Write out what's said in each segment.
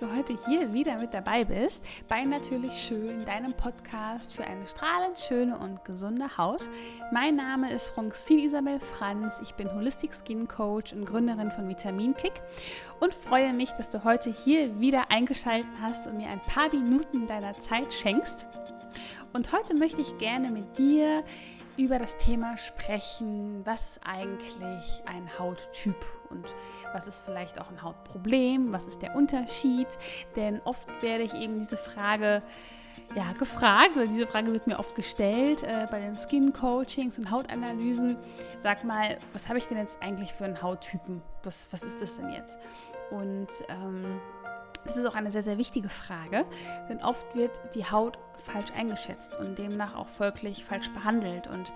du heute hier wieder mit dabei bist bei Natürlich Schön, deinem Podcast für eine strahlend schöne und gesunde Haut. Mein Name ist Francine Isabel Franz. Ich bin Holistic Skin Coach und Gründerin von Vitamin Kick und freue mich, dass du heute hier wieder eingeschaltet hast und mir ein paar Minuten deiner Zeit schenkst. Und heute möchte ich gerne mit dir über das Thema sprechen, was ist eigentlich ein Hauttyp und was ist vielleicht auch ein Hautproblem, was ist der Unterschied, denn oft werde ich eben diese Frage ja, gefragt oder diese Frage wird mir oft gestellt äh, bei den Skin Coachings und Hautanalysen. Sag mal, was habe ich denn jetzt eigentlich für einen Hauttypen? Was, was ist das denn jetzt? Und ähm, das ist auch eine sehr, sehr wichtige Frage, denn oft wird die Haut falsch eingeschätzt und demnach auch folglich falsch behandelt. Und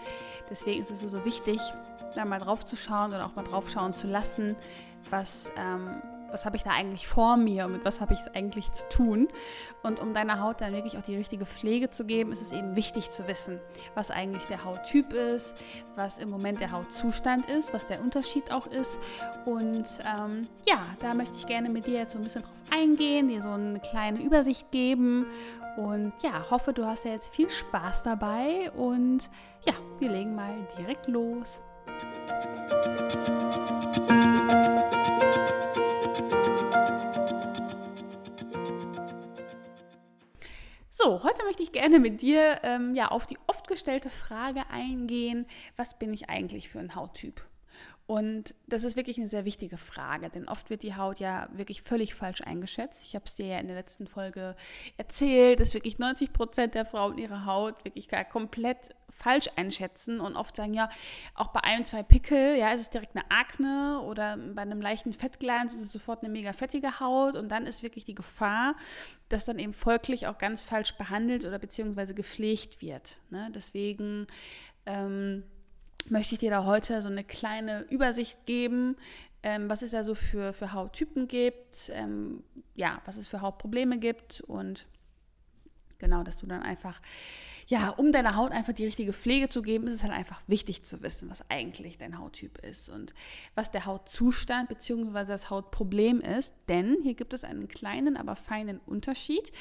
deswegen ist es so, so wichtig, da mal drauf zu schauen oder auch mal drauf schauen zu lassen, was ähm, was habe ich da eigentlich vor mir und mit was habe ich es eigentlich zu tun. Und um deiner Haut dann wirklich auch die richtige Pflege zu geben, ist es eben wichtig zu wissen, was eigentlich der Hauttyp ist, was im Moment der Hautzustand ist, was der Unterschied auch ist. Und ähm, ja, da möchte ich gerne mit dir jetzt so ein bisschen drauf eingehen, dir so eine kleine Übersicht geben. Und ja, hoffe, du hast ja jetzt viel Spaß dabei. Und ja, wir legen mal direkt los. So, heute möchte ich gerne mit dir ähm, ja, auf die oft gestellte Frage eingehen, was bin ich eigentlich für ein Hauttyp? Und das ist wirklich eine sehr wichtige Frage, denn oft wird die Haut ja wirklich völlig falsch eingeschätzt. Ich habe es dir ja in der letzten Folge erzählt, dass wirklich 90 Prozent der Frauen ihre Haut wirklich komplett falsch einschätzen und oft sagen, ja, auch bei ein, zwei Pickel, ja, ist es direkt eine Akne oder bei einem leichten Fettglanz ist es sofort eine mega fettige Haut und dann ist wirklich die Gefahr, dass dann eben folglich auch ganz falsch behandelt oder beziehungsweise gepflegt wird. Ne? Deswegen ähm, möchte ich dir da heute so eine kleine Übersicht geben, ähm, was es da so für, für Hauttypen gibt, ähm, ja, was es für Hautprobleme gibt und genau, dass du dann einfach ja, um deiner Haut einfach die richtige Pflege zu geben, ist es halt einfach wichtig zu wissen, was eigentlich dein Hauttyp ist und was der Hautzustand bzw. das Hautproblem ist. Denn hier gibt es einen kleinen, aber feinen Unterschied.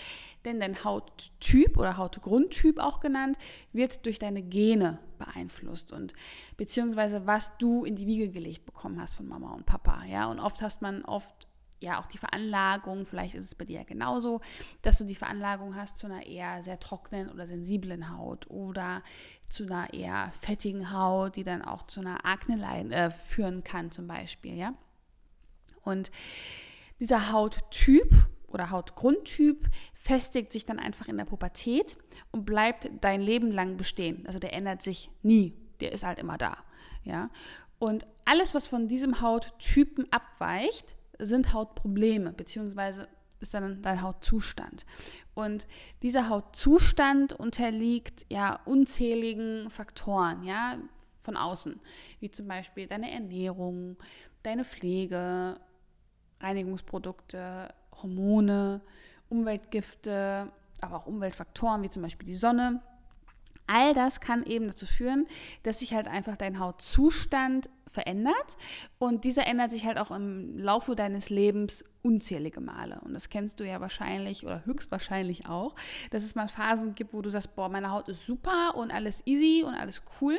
Denn dein Hauttyp oder Hautgrundtyp auch genannt, wird durch deine Gene beeinflusst und beziehungsweise was du in die Wiege gelegt bekommen hast von Mama und Papa. Ja, und oft hast man oft ja auch die Veranlagung, vielleicht ist es bei dir ja genauso, dass du die Veranlagung hast zu einer eher sehr trockenen oder sensiblen Haut oder zu einer eher fettigen Haut, die dann auch zu einer Akne äh, führen kann zum Beispiel, ja. Und dieser Hauttyp oder Hautgrundtyp festigt sich dann einfach in der Pubertät und bleibt dein Leben lang bestehen. Also der ändert sich nie, der ist halt immer da, ja. Und alles, was von diesem Hauttypen abweicht, sind Hautprobleme, beziehungsweise ist dann dein Hautzustand. Und dieser Hautzustand unterliegt ja unzähligen Faktoren, ja, von außen, wie zum Beispiel deine Ernährung, deine Pflege, Reinigungsprodukte, Hormone, Umweltgifte, aber auch Umweltfaktoren wie zum Beispiel die Sonne. All das kann eben dazu führen, dass sich halt einfach dein Hautzustand verändert und dieser ändert sich halt auch im Laufe deines Lebens unzählige Male. Und das kennst du ja wahrscheinlich oder höchstwahrscheinlich auch, dass es mal Phasen gibt, wo du sagst, boah, meine Haut ist super und alles easy und alles cool.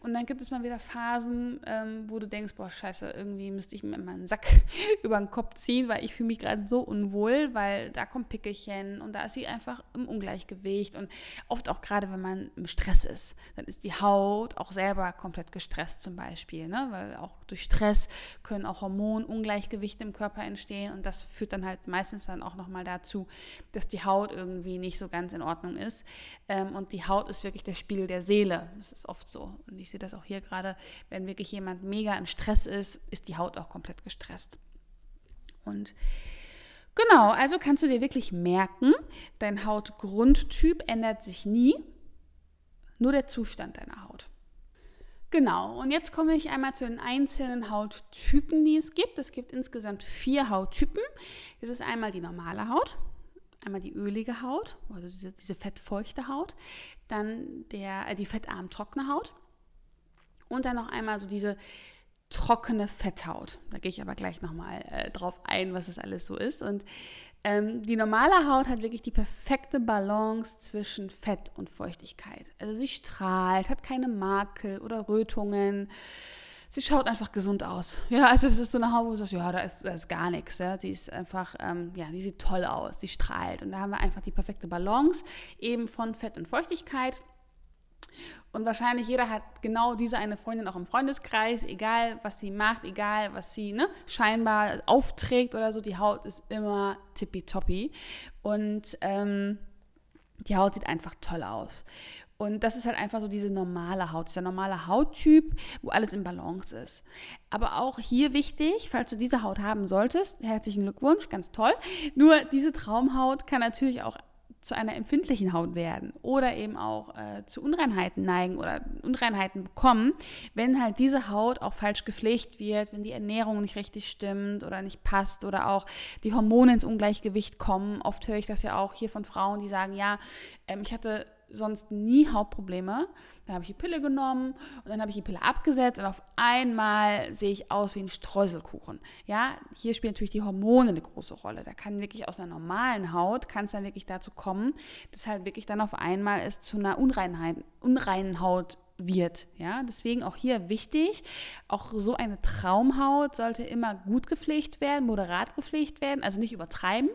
Und dann gibt es mal wieder Phasen, ähm, wo du denkst, boah, scheiße, irgendwie müsste ich mir mal einen Sack über den Kopf ziehen, weil ich fühle mich gerade so unwohl, weil da kommt Pickelchen und da ist sie einfach im Ungleichgewicht. Und oft auch gerade, wenn man im Stress ist, dann ist die Haut auch selber komplett gestresst zum Beispiel, ne? Weil auch durch Stress können auch Hormonungleichgewichte im Körper entstehen und das führt dann halt meistens dann auch nochmal dazu, dass die Haut irgendwie nicht so ganz in Ordnung ist. Ähm, und die Haut ist wirklich der Spiegel der Seele. Das ist oft so. Und ich sehe das auch hier gerade, wenn wirklich jemand mega im Stress ist, ist die Haut auch komplett gestresst. Und Genau, also kannst du dir wirklich merken, dein Hautgrundtyp ändert sich nie, nur der Zustand deiner Haut. Genau, und jetzt komme ich einmal zu den einzelnen Hauttypen, die es gibt. Es gibt insgesamt vier Hauttypen. Das ist einmal die normale Haut, einmal die ölige Haut, also diese, diese fettfeuchte Haut, dann der, äh, die fettarm trockene Haut und dann noch einmal so diese trockene Fetthaut. Da gehe ich aber gleich nochmal äh, drauf ein, was das alles so ist. Und ähm, die normale Haut hat wirklich die perfekte Balance zwischen Fett und Feuchtigkeit. Also sie strahlt, hat keine Makel oder Rötungen. Sie schaut einfach gesund aus. Ja, also das ist so eine Haut, wo du sagst, ja, da ist, da ist gar nichts. Ja. Sie ist einfach, ähm, ja, die sieht toll aus, sie strahlt. Und da haben wir einfach die perfekte Balance eben von Fett und Feuchtigkeit. Und wahrscheinlich jeder hat genau diese eine Freundin auch im Freundeskreis, egal was sie macht, egal was sie ne, scheinbar aufträgt oder so, die Haut ist immer tippitoppi. Und ähm, die Haut sieht einfach toll aus. Und das ist halt einfach so diese normale Haut, dieser normale Hauttyp, wo alles im Balance ist. Aber auch hier wichtig, falls du diese Haut haben solltest, herzlichen Glückwunsch, ganz toll. Nur diese Traumhaut kann natürlich auch zu einer empfindlichen Haut werden oder eben auch äh, zu Unreinheiten neigen oder Unreinheiten bekommen, wenn halt diese Haut auch falsch gepflegt wird, wenn die Ernährung nicht richtig stimmt oder nicht passt oder auch die Hormone ins Ungleichgewicht kommen. Oft höre ich das ja auch hier von Frauen, die sagen, ja, ähm, ich hatte sonst nie Hautprobleme. Dann habe ich die Pille genommen und dann habe ich die Pille abgesetzt und auf einmal sehe ich aus wie ein Streuselkuchen. Ja, hier spielen natürlich die Hormone eine große Rolle. Da kann wirklich aus einer normalen Haut, kann es dann wirklich dazu kommen, dass halt wirklich dann auf einmal es zu einer Unreinheit, unreinen Haut wird. Ja, deswegen auch hier wichtig, auch so eine Traumhaut sollte immer gut gepflegt werden, moderat gepflegt werden, also nicht übertreiben.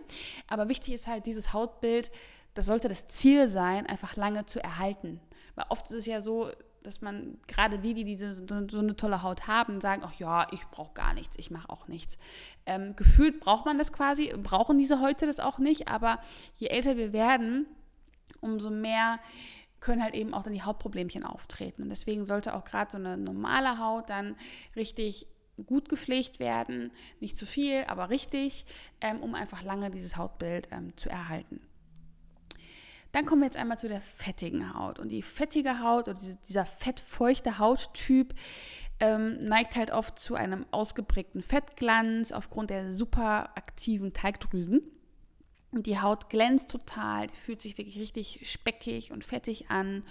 Aber wichtig ist halt dieses Hautbild, das sollte das Ziel sein, einfach lange zu erhalten. Weil oft ist es ja so, dass man gerade die, die diese, so eine tolle Haut haben, sagen, ach ja, ich brauche gar nichts, ich mache auch nichts. Ähm, gefühlt braucht man das quasi, brauchen diese Häute das auch nicht, aber je älter wir werden, umso mehr können halt eben auch dann die Hautproblemchen auftreten. Und deswegen sollte auch gerade so eine normale Haut dann richtig gut gepflegt werden, nicht zu viel, aber richtig, ähm, um einfach lange dieses Hautbild ähm, zu erhalten. Dann kommen wir jetzt einmal zu der fettigen Haut. Und die fettige Haut oder dieser fettfeuchte Hauttyp ähm, neigt halt oft zu einem ausgeprägten Fettglanz aufgrund der super aktiven Teigdrüsen. Und die Haut glänzt total, die fühlt sich wirklich richtig speckig und fettig an.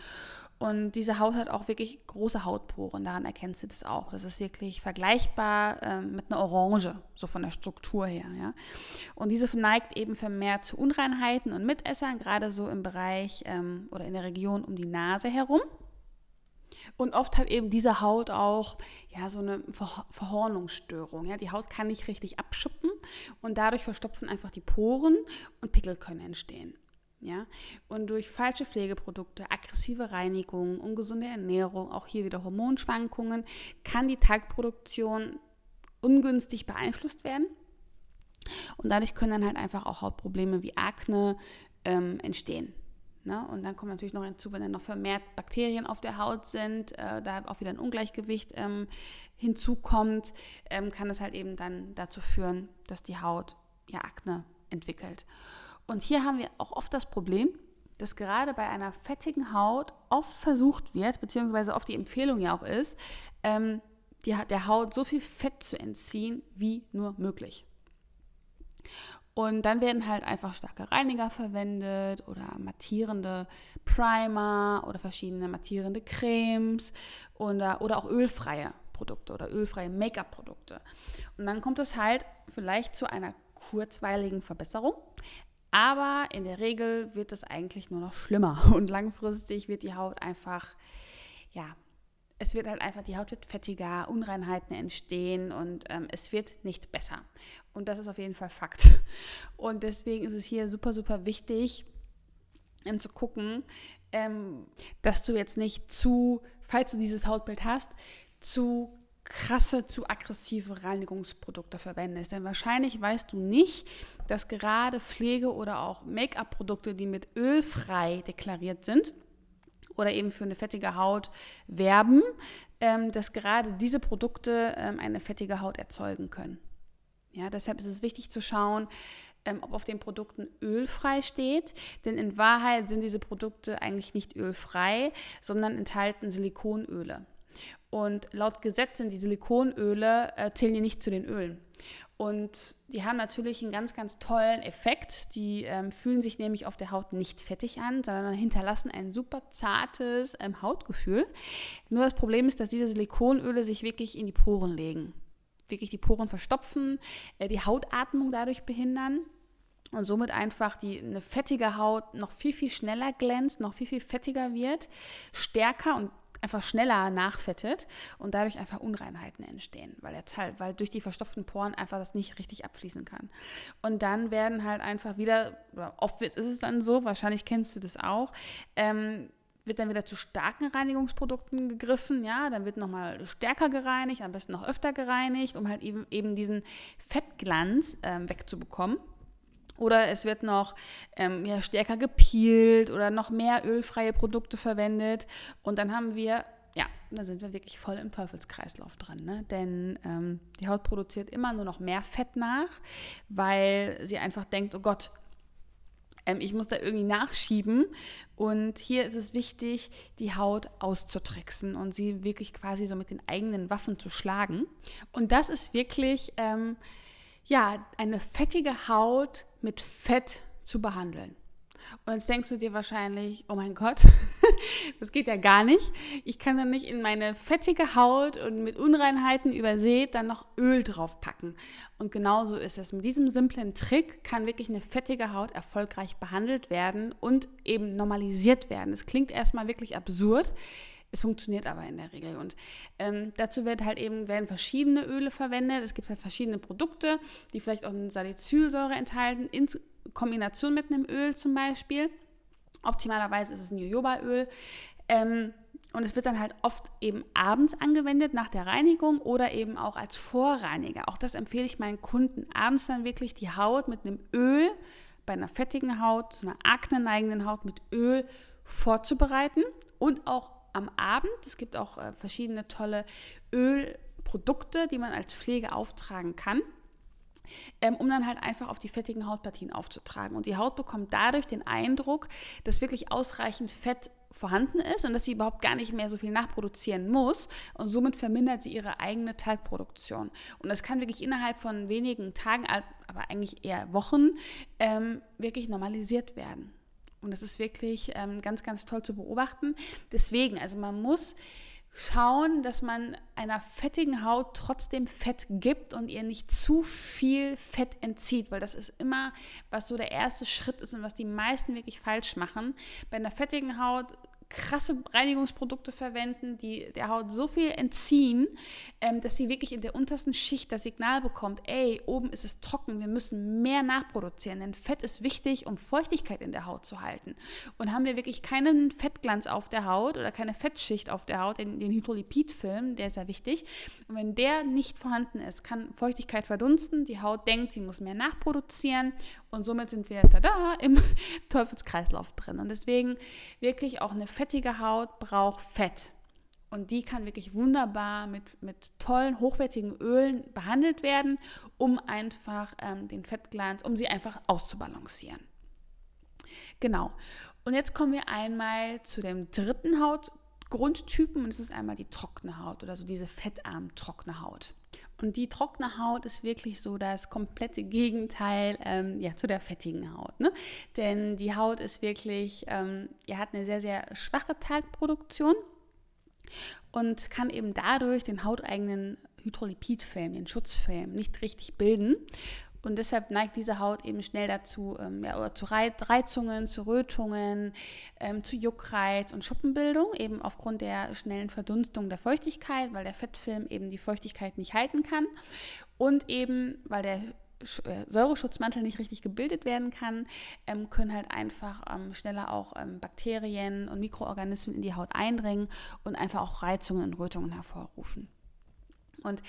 Und diese Haut hat auch wirklich große Hautporen, daran erkennst du das auch. Das ist wirklich vergleichbar ähm, mit einer Orange, so von der Struktur her. Ja? Und diese neigt eben vermehrt zu Unreinheiten und Mitessern, gerade so im Bereich ähm, oder in der Region um die Nase herum. Und oft hat eben diese Haut auch ja, so eine Ver Verhornungsstörung. Ja? Die Haut kann nicht richtig abschuppen und dadurch verstopfen einfach die Poren und Pickel können entstehen. Ja? Und durch falsche Pflegeprodukte, aggressive Reinigung, ungesunde Ernährung, auch hier wieder Hormonschwankungen, kann die Talgproduktion ungünstig beeinflusst werden. Und dadurch können dann halt einfach auch Hautprobleme wie Akne ähm, entstehen. Ne? Und dann kommt natürlich noch hinzu, wenn dann noch vermehrt Bakterien auf der Haut sind, äh, da auch wieder ein Ungleichgewicht ähm, hinzukommt, ähm, kann das halt eben dann dazu führen, dass die Haut ja Akne entwickelt. Und hier haben wir auch oft das Problem, dass gerade bei einer fettigen Haut oft versucht wird, beziehungsweise oft die Empfehlung ja auch ist, ähm, die, der Haut so viel Fett zu entziehen wie nur möglich. Und dann werden halt einfach starke Reiniger verwendet oder mattierende Primer oder verschiedene mattierende Cremes oder, oder auch ölfreie Produkte oder ölfreie Make-up-Produkte. Und dann kommt es halt vielleicht zu einer kurzweiligen Verbesserung, aber in der Regel wird es eigentlich nur noch schlimmer und langfristig wird die Haut einfach, ja, es wird halt einfach, die Haut wird fettiger, Unreinheiten entstehen und ähm, es wird nicht besser. Und das ist auf jeden Fall Fakt. Und deswegen ist es hier super, super wichtig, ähm, zu gucken, ähm, dass du jetzt nicht zu, falls du dieses Hautbild hast, zu krasse, zu aggressive Reinigungsprodukte verwendest. Denn wahrscheinlich weißt du nicht, dass gerade Pflege- oder auch Make-up-Produkte, die mit ölfrei deklariert sind oder eben für eine fettige Haut werben, ähm, dass gerade diese Produkte ähm, eine fettige Haut erzeugen können. Ja, deshalb ist es wichtig zu schauen, ähm, ob auf den Produkten ölfrei steht. Denn in Wahrheit sind diese Produkte eigentlich nicht ölfrei, sondern enthalten Silikonöle. Und laut Gesetz sind die Silikonöle, äh, zählen die nicht zu den Ölen. Und die haben natürlich einen ganz, ganz tollen Effekt. Die ähm, fühlen sich nämlich auf der Haut nicht fettig an, sondern hinterlassen ein super zartes ähm, Hautgefühl. Nur das Problem ist, dass diese Silikonöle sich wirklich in die Poren legen. Wirklich die Poren verstopfen, äh, die Hautatmung dadurch behindern und somit einfach die, eine fettige Haut noch viel, viel schneller glänzt, noch viel, viel fettiger wird, stärker und einfach schneller nachfettet und dadurch einfach Unreinheiten entstehen, weil, der Teil, weil durch die verstopften Poren einfach das nicht richtig abfließen kann. Und dann werden halt einfach wieder, oft ist es dann so, wahrscheinlich kennst du das auch, ähm, wird dann wieder zu starken Reinigungsprodukten gegriffen, ja, dann wird nochmal stärker gereinigt, am besten noch öfter gereinigt, um halt eben, eben diesen Fettglanz ähm, wegzubekommen. Oder es wird noch ähm, ja, stärker gepielt oder noch mehr ölfreie Produkte verwendet. Und dann haben wir, ja, da sind wir wirklich voll im Teufelskreislauf drin. Ne? Denn ähm, die Haut produziert immer nur noch mehr Fett nach, weil sie einfach denkt, oh Gott, ähm, ich muss da irgendwie nachschieben. Und hier ist es wichtig, die Haut auszutricksen und sie wirklich quasi so mit den eigenen Waffen zu schlagen. Und das ist wirklich ähm, ja, eine fettige Haut mit Fett zu behandeln. Und jetzt denkst du dir wahrscheinlich, oh mein Gott, das geht ja gar nicht. Ich kann dann nicht in meine fettige Haut und mit Unreinheiten übersät dann noch Öl draufpacken. Und genauso ist es. Mit diesem simplen Trick kann wirklich eine fettige Haut erfolgreich behandelt werden und eben normalisiert werden. Es klingt erstmal wirklich absurd. Es funktioniert aber in der Regel. Und ähm, dazu wird halt eben, werden verschiedene Öle verwendet. Es gibt halt verschiedene Produkte, die vielleicht auch eine Salicylsäure enthalten, in Kombination mit einem Öl zum Beispiel. Optimalerweise ist es ein Jojobaöl. Ähm, und es wird dann halt oft eben abends angewendet nach der Reinigung oder eben auch als Vorreiniger. Auch das empfehle ich meinen Kunden. Abends dann wirklich die Haut mit einem Öl bei einer fettigen Haut, so einer akneneigenden Haut mit Öl vorzubereiten und auch am Abend. Es gibt auch äh, verschiedene tolle Ölprodukte, die man als Pflege auftragen kann. Ähm, um dann halt einfach auf die fettigen Hautpartien aufzutragen. Und die Haut bekommt dadurch den Eindruck, dass wirklich ausreichend Fett vorhanden ist und dass sie überhaupt gar nicht mehr so viel nachproduzieren muss und somit vermindert sie ihre eigene Talgproduktion. Und das kann wirklich innerhalb von wenigen Tagen, aber eigentlich eher Wochen, ähm, wirklich normalisiert werden. Und das ist wirklich ähm, ganz, ganz toll zu beobachten. Deswegen, also man muss schauen, dass man einer fettigen Haut trotzdem Fett gibt und ihr nicht zu viel Fett entzieht, weil das ist immer, was so der erste Schritt ist und was die meisten wirklich falsch machen. Bei einer fettigen Haut krasse Reinigungsprodukte verwenden, die der Haut so viel entziehen, ähm, dass sie wirklich in der untersten Schicht das Signal bekommt, ey, oben ist es trocken, wir müssen mehr nachproduzieren, denn Fett ist wichtig, um Feuchtigkeit in der Haut zu halten. Und haben wir wirklich keinen Fettglanz auf der Haut oder keine Fettschicht auf der Haut, den, den Hydrolipidfilm, der ist sehr wichtig. Und wenn der nicht vorhanden ist, kann Feuchtigkeit verdunsten, die Haut denkt, sie muss mehr nachproduzieren und somit sind wir tada im Teufelskreislauf drin. Und deswegen wirklich auch eine fettige Haut braucht Fett. Und die kann wirklich wunderbar mit, mit tollen, hochwertigen Ölen behandelt werden, um einfach ähm, den Fettglanz, um sie einfach auszubalancieren. Genau. Und jetzt kommen wir einmal zu dem dritten Hautgrundtypen und das ist einmal die trockene Haut oder so diese fettarm trockene Haut. Und die trockene Haut ist wirklich so das komplette Gegenteil ähm, ja, zu der fettigen Haut. Ne? Denn die Haut ist wirklich, ähm, ihr hat eine sehr, sehr schwache Talgproduktion und kann eben dadurch den hauteigenen Hydrolipidfilm, den Schutzfilm, nicht richtig bilden. Und deshalb neigt diese Haut eben schnell dazu, ähm, ja, oder zu Reizungen, zu Rötungen, ähm, zu Juckreiz und Schuppenbildung, eben aufgrund der schnellen Verdunstung der Feuchtigkeit, weil der Fettfilm eben die Feuchtigkeit nicht halten kann. Und eben, weil der äh, Säureschutzmantel nicht richtig gebildet werden kann, ähm, können halt einfach ähm, schneller auch ähm, Bakterien und Mikroorganismen in die Haut eindringen und einfach auch Reizungen und Rötungen hervorrufen. Und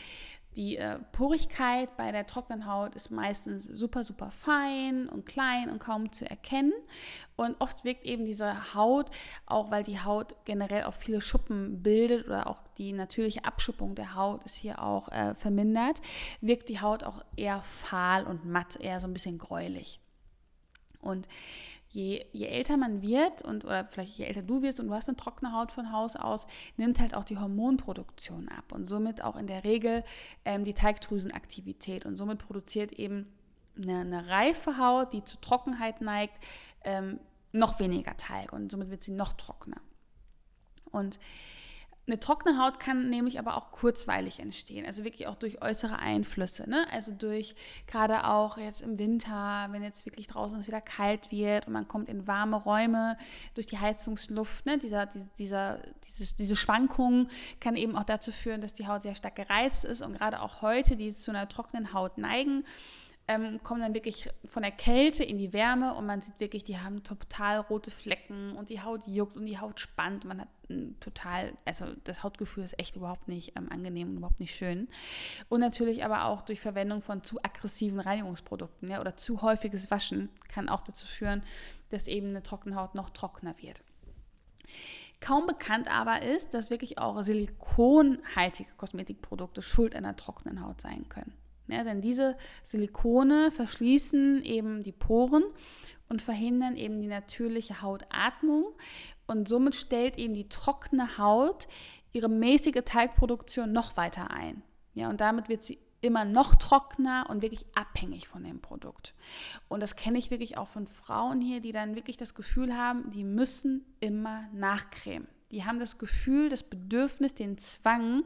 die äh, Porigkeit bei der trockenen Haut ist meistens super, super fein und klein und kaum zu erkennen. Und oft wirkt eben diese Haut, auch weil die Haut generell auch viele Schuppen bildet oder auch die natürliche Abschuppung der Haut ist hier auch äh, vermindert, wirkt die Haut auch eher fahl und matt, eher so ein bisschen gräulich. Und je, je älter man wird und oder vielleicht je älter du wirst und du hast eine trockene Haut von Haus aus, nimmt halt auch die Hormonproduktion ab und somit auch in der Regel ähm, die Teigdrüsenaktivität und somit produziert eben eine, eine reife Haut, die zu Trockenheit neigt, ähm, noch weniger Teig und somit wird sie noch trockener. Und eine trockene Haut kann nämlich aber auch kurzweilig entstehen, also wirklich auch durch äußere Einflüsse, ne? also durch gerade auch jetzt im Winter, wenn jetzt wirklich draußen es wieder kalt wird und man kommt in warme Räume durch die Heizungsluft, ne? dieser, dieser, diese, diese Schwankung kann eben auch dazu führen, dass die Haut sehr stark gereizt ist und gerade auch heute, die zu einer trockenen Haut neigen, ähm, kommen dann wirklich von der Kälte in die Wärme und man sieht wirklich, die haben total rote Flecken und die Haut juckt und die Haut spannt. Man hat total, also das Hautgefühl ist echt überhaupt nicht ähm, angenehm und überhaupt nicht schön. Und natürlich aber auch durch Verwendung von zu aggressiven Reinigungsprodukten ja, oder zu häufiges Waschen kann auch dazu führen, dass eben eine trockene Haut noch trockener wird. Kaum bekannt aber ist, dass wirklich auch silikonhaltige Kosmetikprodukte Schuld einer trockenen Haut sein können. Ja, denn diese Silikone verschließen eben die Poren und verhindern eben die natürliche Hautatmung und somit stellt eben die trockene Haut ihre mäßige Teigproduktion noch weiter ein. Ja, und damit wird sie immer noch trockener und wirklich abhängig von dem Produkt. Und das kenne ich wirklich auch von Frauen hier, die dann wirklich das Gefühl haben, die müssen immer nachcremen. Die haben das Gefühl, das Bedürfnis, den Zwang,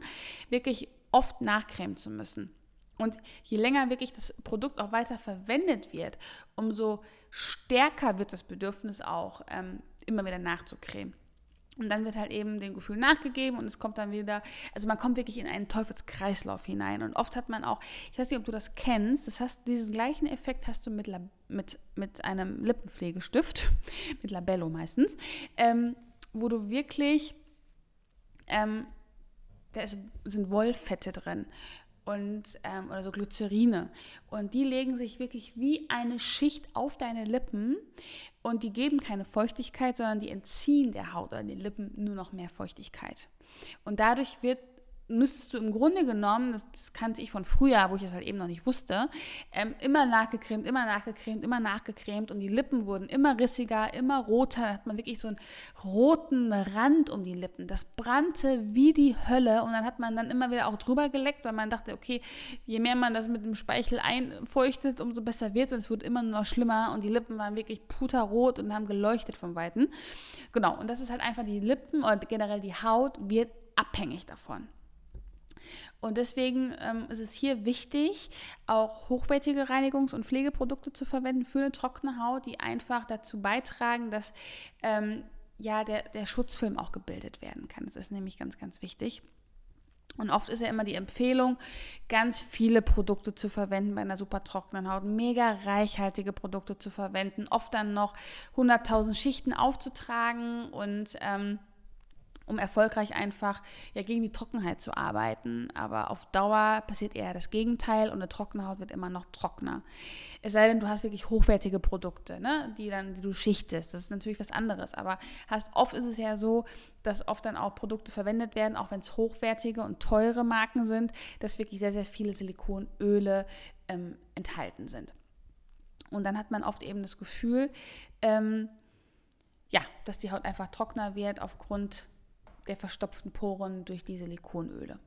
wirklich oft nachcremen zu müssen. Und je länger wirklich das Produkt auch weiter verwendet wird, umso stärker wird das Bedürfnis auch, ähm, immer wieder nachzucremen. Und dann wird halt eben dem Gefühl nachgegeben und es kommt dann wieder, also man kommt wirklich in einen Teufelskreislauf hinein. Und oft hat man auch, ich weiß nicht, ob du das kennst, das hast, diesen gleichen Effekt hast du mit, mit, mit einem Lippenpflegestift, mit Labello meistens, ähm, wo du wirklich, ähm, da ist, sind Wollfette drin und ähm, oder so Glycerine und die legen sich wirklich wie eine Schicht auf deine Lippen und die geben keine Feuchtigkeit, sondern die entziehen der Haut oder den Lippen nur noch mehr Feuchtigkeit. Und dadurch wird müsstest du im Grunde genommen, das, das, kannte ich von früher, wo ich es halt eben noch nicht wusste, ähm, immer nachgecremt, immer nachgecremt, immer nachgecremt und die Lippen wurden immer rissiger, immer roter. Da hat man wirklich so einen roten Rand um die Lippen. Das brannte wie die Hölle und dann hat man dann immer wieder auch drüber geleckt, weil man dachte, okay, je mehr man das mit dem Speichel einfeuchtet, umso besser wird es und es wird immer nur noch schlimmer und die Lippen waren wirklich puterrot und haben geleuchtet von Weitem. Genau, und das ist halt einfach die Lippen oder generell die Haut wird abhängig davon. Und deswegen ähm, ist es hier wichtig, auch hochwertige Reinigungs- und Pflegeprodukte zu verwenden für eine trockene Haut, die einfach dazu beitragen, dass ähm, ja, der, der Schutzfilm auch gebildet werden kann. Das ist nämlich ganz, ganz wichtig. Und oft ist ja immer die Empfehlung, ganz viele Produkte zu verwenden bei einer super trockenen Haut, mega reichhaltige Produkte zu verwenden, oft dann noch 100.000 Schichten aufzutragen und ähm, um erfolgreich einfach ja, gegen die Trockenheit zu arbeiten. Aber auf Dauer passiert eher das Gegenteil und eine trockene Haut wird immer noch trockener. Es sei denn, du hast wirklich hochwertige Produkte, ne, die, dann, die du schichtest. Das ist natürlich was anderes. Aber hast, oft ist es ja so, dass oft dann auch Produkte verwendet werden, auch wenn es hochwertige und teure Marken sind, dass wirklich sehr, sehr viele Silikonöle ähm, enthalten sind. Und dann hat man oft eben das Gefühl, ähm, ja, dass die Haut einfach trockener wird aufgrund der verstopften Poren durch die Silikonöle.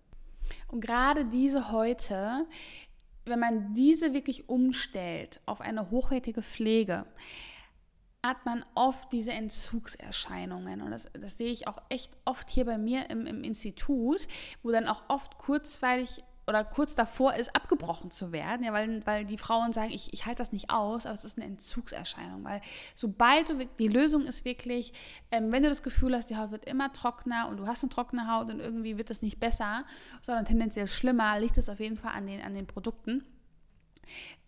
Und gerade diese heute, wenn man diese wirklich umstellt auf eine hochwertige Pflege, hat man oft diese Entzugserscheinungen. Und das, das sehe ich auch echt oft hier bei mir im, im Institut, wo dann auch oft kurzweilig oder kurz davor ist, abgebrochen zu werden, ja, weil, weil die Frauen sagen, ich, ich halte das nicht aus, aber es ist eine Entzugserscheinung, weil sobald du, die Lösung ist wirklich, ähm, wenn du das Gefühl hast, die Haut wird immer trockener und du hast eine trockene Haut und irgendwie wird es nicht besser, sondern tendenziell schlimmer, liegt es auf jeden Fall an den, an den Produkten.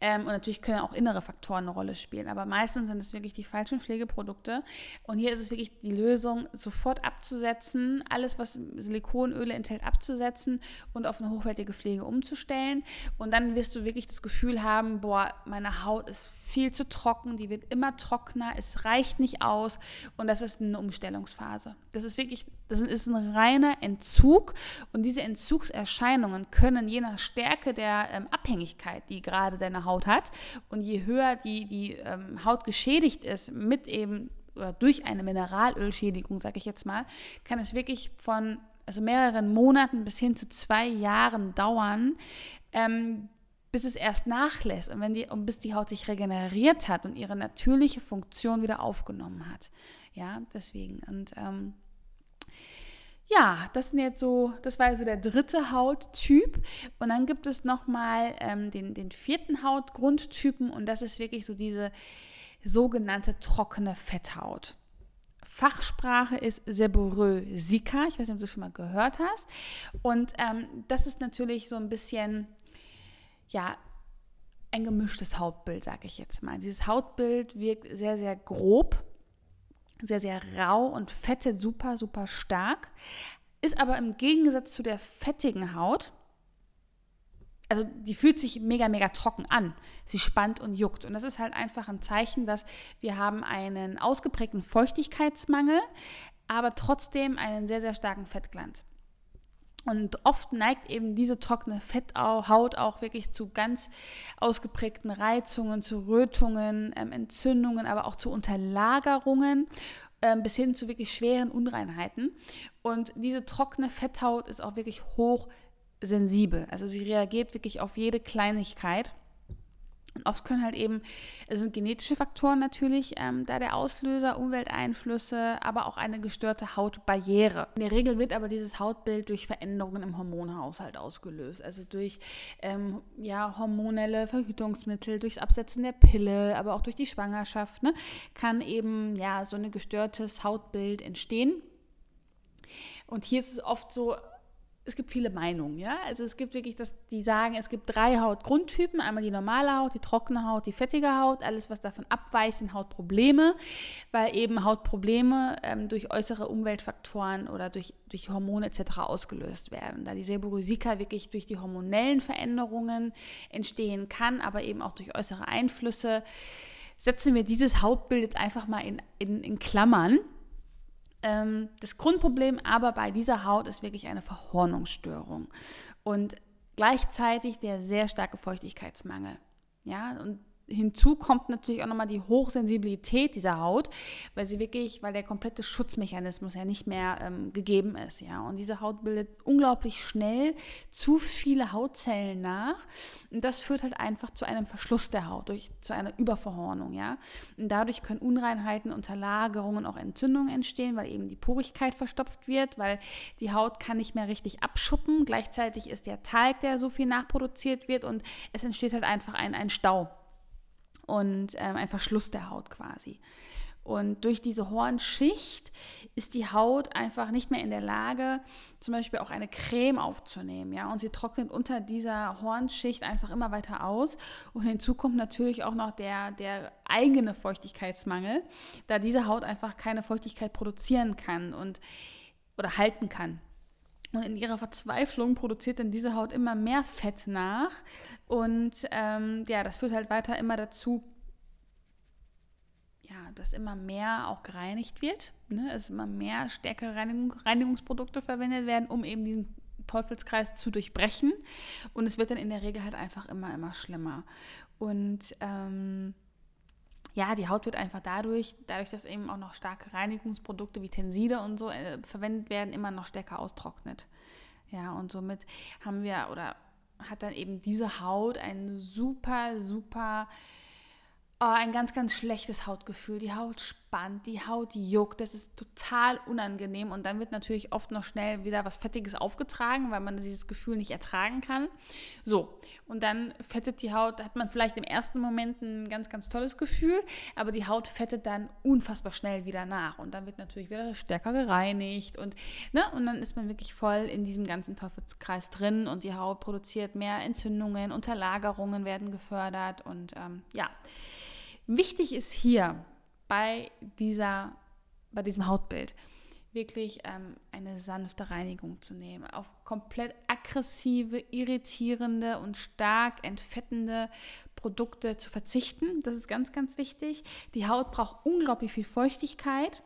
Ähm, und natürlich können auch innere Faktoren eine Rolle spielen, aber meistens sind es wirklich die falschen Pflegeprodukte. Und hier ist es wirklich die Lösung, sofort abzusetzen, alles, was Silikonöle enthält, abzusetzen und auf eine hochwertige Pflege umzustellen. Und dann wirst du wirklich das Gefühl haben, boah, meine Haut ist viel zu trocken, die wird immer trockener, es reicht nicht aus und das ist eine Umstellungsphase. Das ist wirklich Das ist ein reiner Entzug und diese Entzugserscheinungen können je nach Stärke der ähm, Abhängigkeit, die gerade deine Haut hat und je höher die, die ähm, Haut geschädigt ist mit eben oder durch eine Mineralölschädigung, sage ich jetzt mal, kann es wirklich von also mehreren Monaten bis hin zu zwei Jahren dauern, ähm, bis es erst nachlässt und, wenn die, und bis die Haut sich regeneriert hat und ihre natürliche Funktion wieder aufgenommen hat. Ja, deswegen. Und ähm, ja, das sind jetzt so, das war also der dritte Hauttyp. Und dann gibt es nochmal ähm, den, den vierten Hautgrundtypen und das ist wirklich so diese sogenannte trockene Fetthaut. Fachsprache ist Seborrhoe-Zika. Ich weiß nicht, ob du schon mal gehört hast. Und ähm, das ist natürlich so ein bisschen, ja, ein gemischtes Hautbild, sage ich jetzt mal. Dieses Hautbild wirkt sehr, sehr grob sehr, sehr rau und fettet super, super stark. Ist aber im Gegensatz zu der fettigen Haut, also die fühlt sich mega, mega trocken an. Sie spannt und juckt. Und das ist halt einfach ein Zeichen, dass wir haben einen ausgeprägten Feuchtigkeitsmangel, aber trotzdem einen sehr, sehr starken Fettglanz. Und oft neigt eben diese trockene Fetthaut auch wirklich zu ganz ausgeprägten Reizungen, zu Rötungen, ähm, Entzündungen, aber auch zu Unterlagerungen ähm, bis hin zu wirklich schweren Unreinheiten. Und diese trockene Fetthaut ist auch wirklich hochsensibel. Also sie reagiert wirklich auf jede Kleinigkeit. Und oft können halt eben, es sind genetische Faktoren natürlich, ähm, da der Auslöser, Umwelteinflüsse, aber auch eine gestörte Hautbarriere. In der Regel wird aber dieses Hautbild durch Veränderungen im Hormonhaushalt ausgelöst. Also durch ähm, ja, hormonelle Verhütungsmittel, durchs Absetzen der Pille, aber auch durch die Schwangerschaft, ne, kann eben ja so ein gestörtes Hautbild entstehen. Und hier ist es oft so, es gibt viele Meinungen, ja. Also es gibt wirklich, dass die sagen, es gibt drei Hautgrundtypen: einmal die normale Haut, die trockene Haut, die fettige Haut. Alles, was davon abweicht, sind Hautprobleme, weil eben Hautprobleme ähm, durch äußere Umweltfaktoren oder durch, durch Hormone etc. ausgelöst werden. Da die Seborrhoesika wirklich durch die hormonellen Veränderungen entstehen kann, aber eben auch durch äußere Einflüsse, setzen wir dieses Hautbild jetzt einfach mal in, in, in Klammern ähm, das Grundproblem aber bei dieser Haut ist wirklich eine Verhornungsstörung und gleichzeitig der sehr starke Feuchtigkeitsmangel. Ja, und hinzu kommt natürlich auch nochmal die Hochsensibilität dieser Haut, weil sie wirklich, weil der komplette Schutzmechanismus ja nicht mehr ähm, gegeben ist, ja. Und diese Haut bildet unglaublich schnell zu viele Hautzellen nach. Und das führt halt einfach zu einem Verschluss der Haut, durch, zu einer Überverhornung, ja. Und dadurch können Unreinheiten, Unterlagerungen, auch Entzündungen entstehen, weil eben die Porigkeit verstopft wird, weil die Haut kann nicht mehr richtig abschuppen. Gleichzeitig ist der Talg, der so viel nachproduziert wird und es entsteht halt einfach ein, ein Stau und ähm, ein Verschluss der Haut quasi. Und durch diese Hornschicht ist die Haut einfach nicht mehr in der Lage, zum Beispiel auch eine Creme aufzunehmen. Ja? Und sie trocknet unter dieser Hornschicht einfach immer weiter aus. Und hinzu kommt natürlich auch noch der, der eigene Feuchtigkeitsmangel, da diese Haut einfach keine Feuchtigkeit produzieren kann und oder halten kann. Und in ihrer Verzweiflung produziert dann diese Haut immer mehr Fett nach. Und ähm, ja, das führt halt weiter immer dazu, ja, dass immer mehr auch gereinigt wird. Ne? Dass immer mehr stärkere Reinigung, Reinigungsprodukte verwendet werden, um eben diesen Teufelskreis zu durchbrechen. Und es wird dann in der Regel halt einfach immer, immer schlimmer. Und ähm, ja, die Haut wird einfach dadurch, dadurch, dass eben auch noch starke Reinigungsprodukte wie Tenside und so äh, verwendet werden, immer noch stärker austrocknet. Ja, und somit haben wir oder hat dann eben diese Haut ein super, super oh, ein ganz, ganz schlechtes Hautgefühl. Die Haut spannt, die Haut juckt. Das ist total unangenehm. Und dann wird natürlich oft noch schnell wieder was Fettiges aufgetragen, weil man dieses Gefühl nicht ertragen kann. So, und dann fettet die Haut, hat man vielleicht im ersten Moment ein ganz, ganz tolles Gefühl, aber die Haut fettet dann unfassbar schnell wieder nach. Und dann wird natürlich wieder stärker gereinigt. Und, ne, und dann ist man wirklich voll in diesem ganzen Teufelskreis drin und die Haut produziert mehr Entzündungen, Unterlagerungen werden gefördert. Und ähm, ja. Wichtig ist hier bei, dieser, bei diesem Hautbild wirklich ähm, eine sanfte Reinigung zu nehmen, auf komplett aggressive, irritierende und stark entfettende Produkte zu verzichten. Das ist ganz, ganz wichtig. Die Haut braucht unglaublich viel Feuchtigkeit.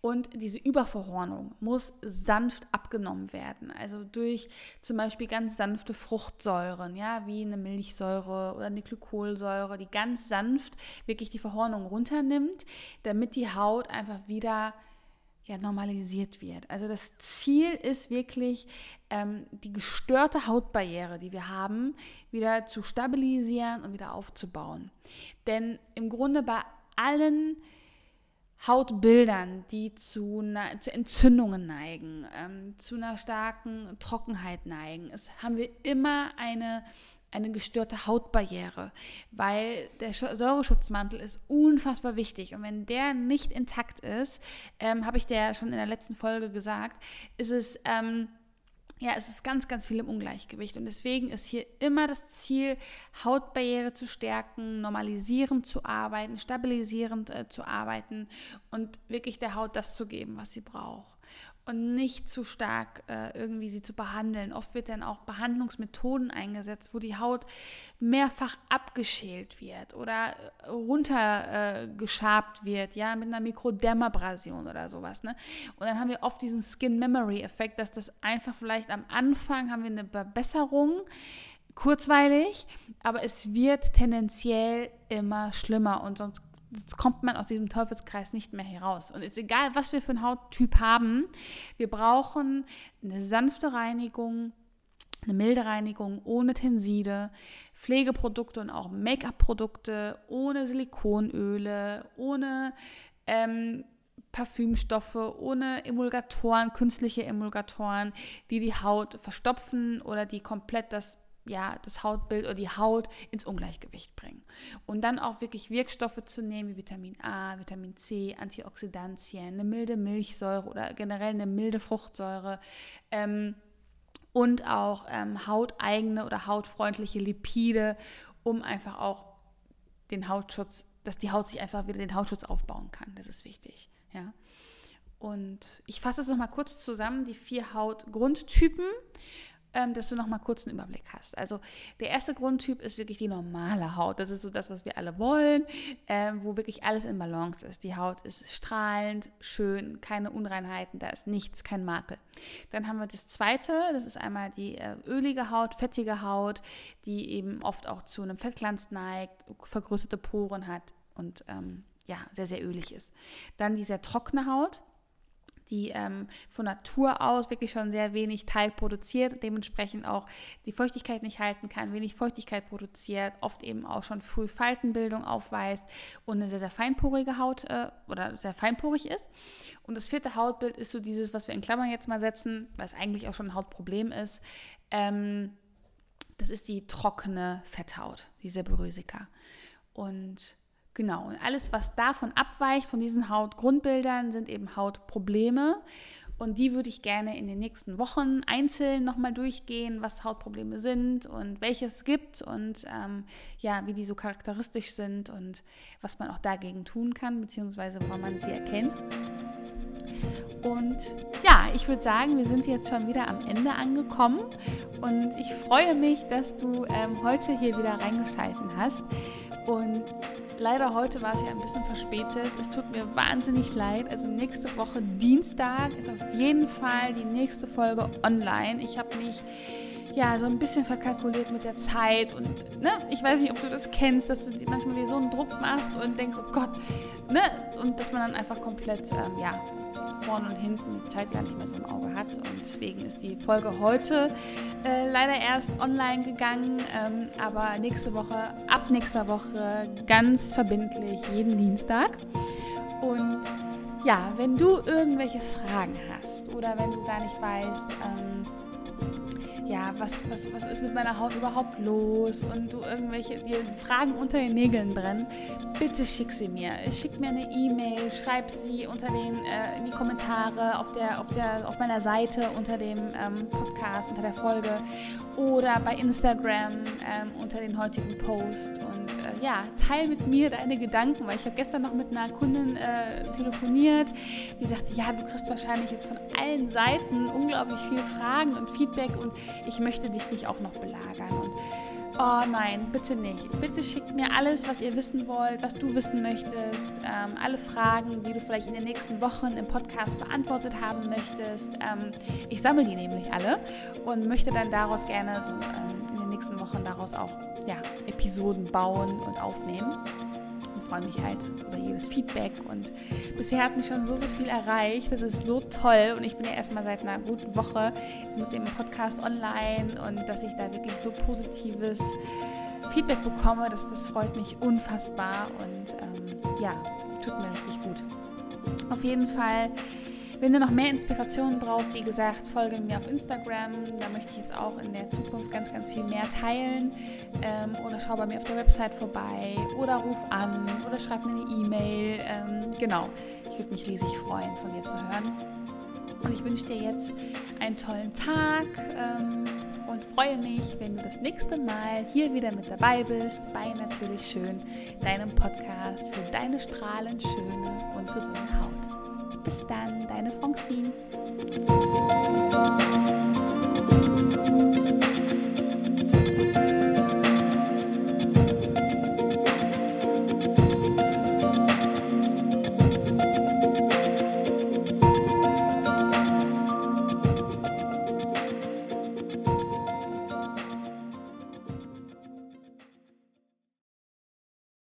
Und diese Überverhornung muss sanft abgenommen werden. Also durch zum Beispiel ganz sanfte Fruchtsäuren, ja, wie eine Milchsäure oder eine Glykolsäure, die ganz sanft wirklich die Verhornung runternimmt, damit die Haut einfach wieder ja, normalisiert wird. Also das Ziel ist wirklich, ähm, die gestörte Hautbarriere, die wir haben, wieder zu stabilisieren und wieder aufzubauen. Denn im Grunde bei allen Hautbildern, die zu, zu Entzündungen neigen, ähm, zu einer starken Trockenheit neigen, es haben wir immer eine eine gestörte Hautbarriere, weil der Säureschutzmantel ist unfassbar wichtig. Und wenn der nicht intakt ist, ähm, habe ich dir schon in der letzten Folge gesagt, ist es, ähm, ja, es ist ganz, ganz viel im Ungleichgewicht. Und deswegen ist hier immer das Ziel, Hautbarriere zu stärken, normalisierend zu arbeiten, stabilisierend äh, zu arbeiten und wirklich der Haut das zu geben, was sie braucht und nicht zu stark äh, irgendwie sie zu behandeln. Oft wird dann auch Behandlungsmethoden eingesetzt, wo die Haut mehrfach abgeschält wird oder äh, runtergeschabt äh, wird, ja, mit einer Mikrodermabrasion oder sowas. Ne? Und dann haben wir oft diesen Skin-Memory-Effekt, dass das einfach vielleicht am Anfang haben wir eine Verbesserung, kurzweilig, aber es wird tendenziell immer schlimmer und sonst Jetzt kommt man aus diesem Teufelskreis nicht mehr heraus. Und ist egal, was wir für einen Hauttyp haben, wir brauchen eine sanfte Reinigung, eine milde Reinigung ohne Tenside, Pflegeprodukte und auch Make-up-Produkte ohne Silikonöle, ohne ähm, Parfümstoffe, ohne Emulgatoren, künstliche Emulgatoren, die die Haut verstopfen oder die komplett das ja, das Hautbild oder die Haut ins Ungleichgewicht bringen. Und dann auch wirklich Wirkstoffe zu nehmen wie Vitamin A, Vitamin C, Antioxidantien, eine milde Milchsäure oder generell eine milde Fruchtsäure. Ähm, und auch ähm, hauteigene oder hautfreundliche Lipide, um einfach auch den Hautschutz, dass die Haut sich einfach wieder den Hautschutz aufbauen kann. Das ist wichtig. Ja. Und ich fasse es nochmal kurz zusammen, die vier Hautgrundtypen ähm, dass du noch mal kurz einen Überblick hast. Also der erste Grundtyp ist wirklich die normale Haut. Das ist so das, was wir alle wollen, ähm, wo wirklich alles in Balance ist. Die Haut ist strahlend, schön, keine Unreinheiten, da ist nichts, kein Makel. Dann haben wir das zweite, das ist einmal die äh, ölige Haut, fettige Haut, die eben oft auch zu einem Fettglanz neigt, vergrößerte Poren hat und ähm, ja, sehr, sehr ölig ist. Dann die sehr trockene Haut, die ähm, von Natur aus wirklich schon sehr wenig Teig produziert, dementsprechend auch die Feuchtigkeit nicht halten kann, wenig Feuchtigkeit produziert, oft eben auch schon früh Faltenbildung aufweist und eine sehr, sehr feinporige Haut äh, oder sehr feinporig ist. Und das vierte Hautbild ist so dieses, was wir in Klammern jetzt mal setzen, was eigentlich auch schon ein Hautproblem ist. Ähm, das ist die trockene Fetthaut, die Seborrheica. Und Genau, und alles, was davon abweicht, von diesen Hautgrundbildern, sind eben Hautprobleme. Und die würde ich gerne in den nächsten Wochen einzeln nochmal durchgehen, was Hautprobleme sind und welche es gibt und ähm, ja, wie die so charakteristisch sind und was man auch dagegen tun kann, beziehungsweise woran man sie erkennt. Und ja, ich würde sagen, wir sind jetzt schon wieder am Ende angekommen und ich freue mich, dass du ähm, heute hier wieder reingeschalten hast. Und Leider heute war es ja ein bisschen verspätet. Es tut mir wahnsinnig leid. Also nächste Woche Dienstag ist auf jeden Fall die nächste Folge online. Ich habe mich ja so ein bisschen verkalkuliert mit der Zeit und ne, ich weiß nicht, ob du das kennst, dass du manchmal dir so einen Druck machst und denkst, oh Gott, ne, und dass man dann einfach komplett ähm, ja vorne und hinten die Zeit gar nicht mehr so im Auge hat. Und deswegen ist die Folge heute äh, leider erst online gegangen. Ähm, aber nächste Woche, ab nächster Woche ganz verbindlich jeden Dienstag. Und ja, wenn du irgendwelche Fragen hast oder wenn du gar nicht weißt, ähm, ja, was, was, was ist mit meiner Haut überhaupt los und du irgendwelche Fragen unter den Nägeln brennen, bitte schick sie mir. Schick mir eine E-Mail, schreib sie unter den, äh, in die Kommentare auf, der, auf, der, auf meiner Seite unter dem ähm, Podcast, unter der Folge oder bei Instagram ähm, unter den heutigen Post. Und äh, ja, teil mit mir deine Gedanken, weil ich habe gestern noch mit einer Kundin äh, telefoniert, die sagte, ja, du kriegst wahrscheinlich jetzt von allen Seiten unglaublich viele Fragen und Feedback und ich möchte dich nicht auch noch belagern. Und Oh nein, bitte nicht. Bitte schickt mir alles, was ihr wissen wollt, was du wissen möchtest, ähm, alle Fragen, die du vielleicht in den nächsten Wochen im Podcast beantwortet haben möchtest. Ähm, ich sammle die nämlich alle und möchte dann daraus gerne so ähm, in den nächsten Wochen daraus auch ja, Episoden bauen und aufnehmen freue mich halt über jedes Feedback und bisher hat mich schon so, so viel erreicht. Das ist so toll und ich bin ja erstmal seit einer guten Woche jetzt mit dem Podcast online und dass ich da wirklich so positives Feedback bekomme, das, das freut mich unfassbar und ähm, ja, tut mir richtig gut. Auf jeden Fall wenn du noch mehr Inspirationen brauchst, wie gesagt, folge mir auf Instagram. Da möchte ich jetzt auch in der Zukunft ganz, ganz viel mehr teilen. Ähm, oder schau bei mir auf der Website vorbei oder ruf an oder schreib mir eine E-Mail. Ähm, genau, ich würde mich riesig freuen, von dir zu hören. Und ich wünsche dir jetzt einen tollen Tag ähm, und freue mich, wenn du das nächste Mal hier wieder mit dabei bist bei Natürlich Schön, deinem Podcast für deine strahlend schöne und gesunde Haut. Bis dann, deine Francine.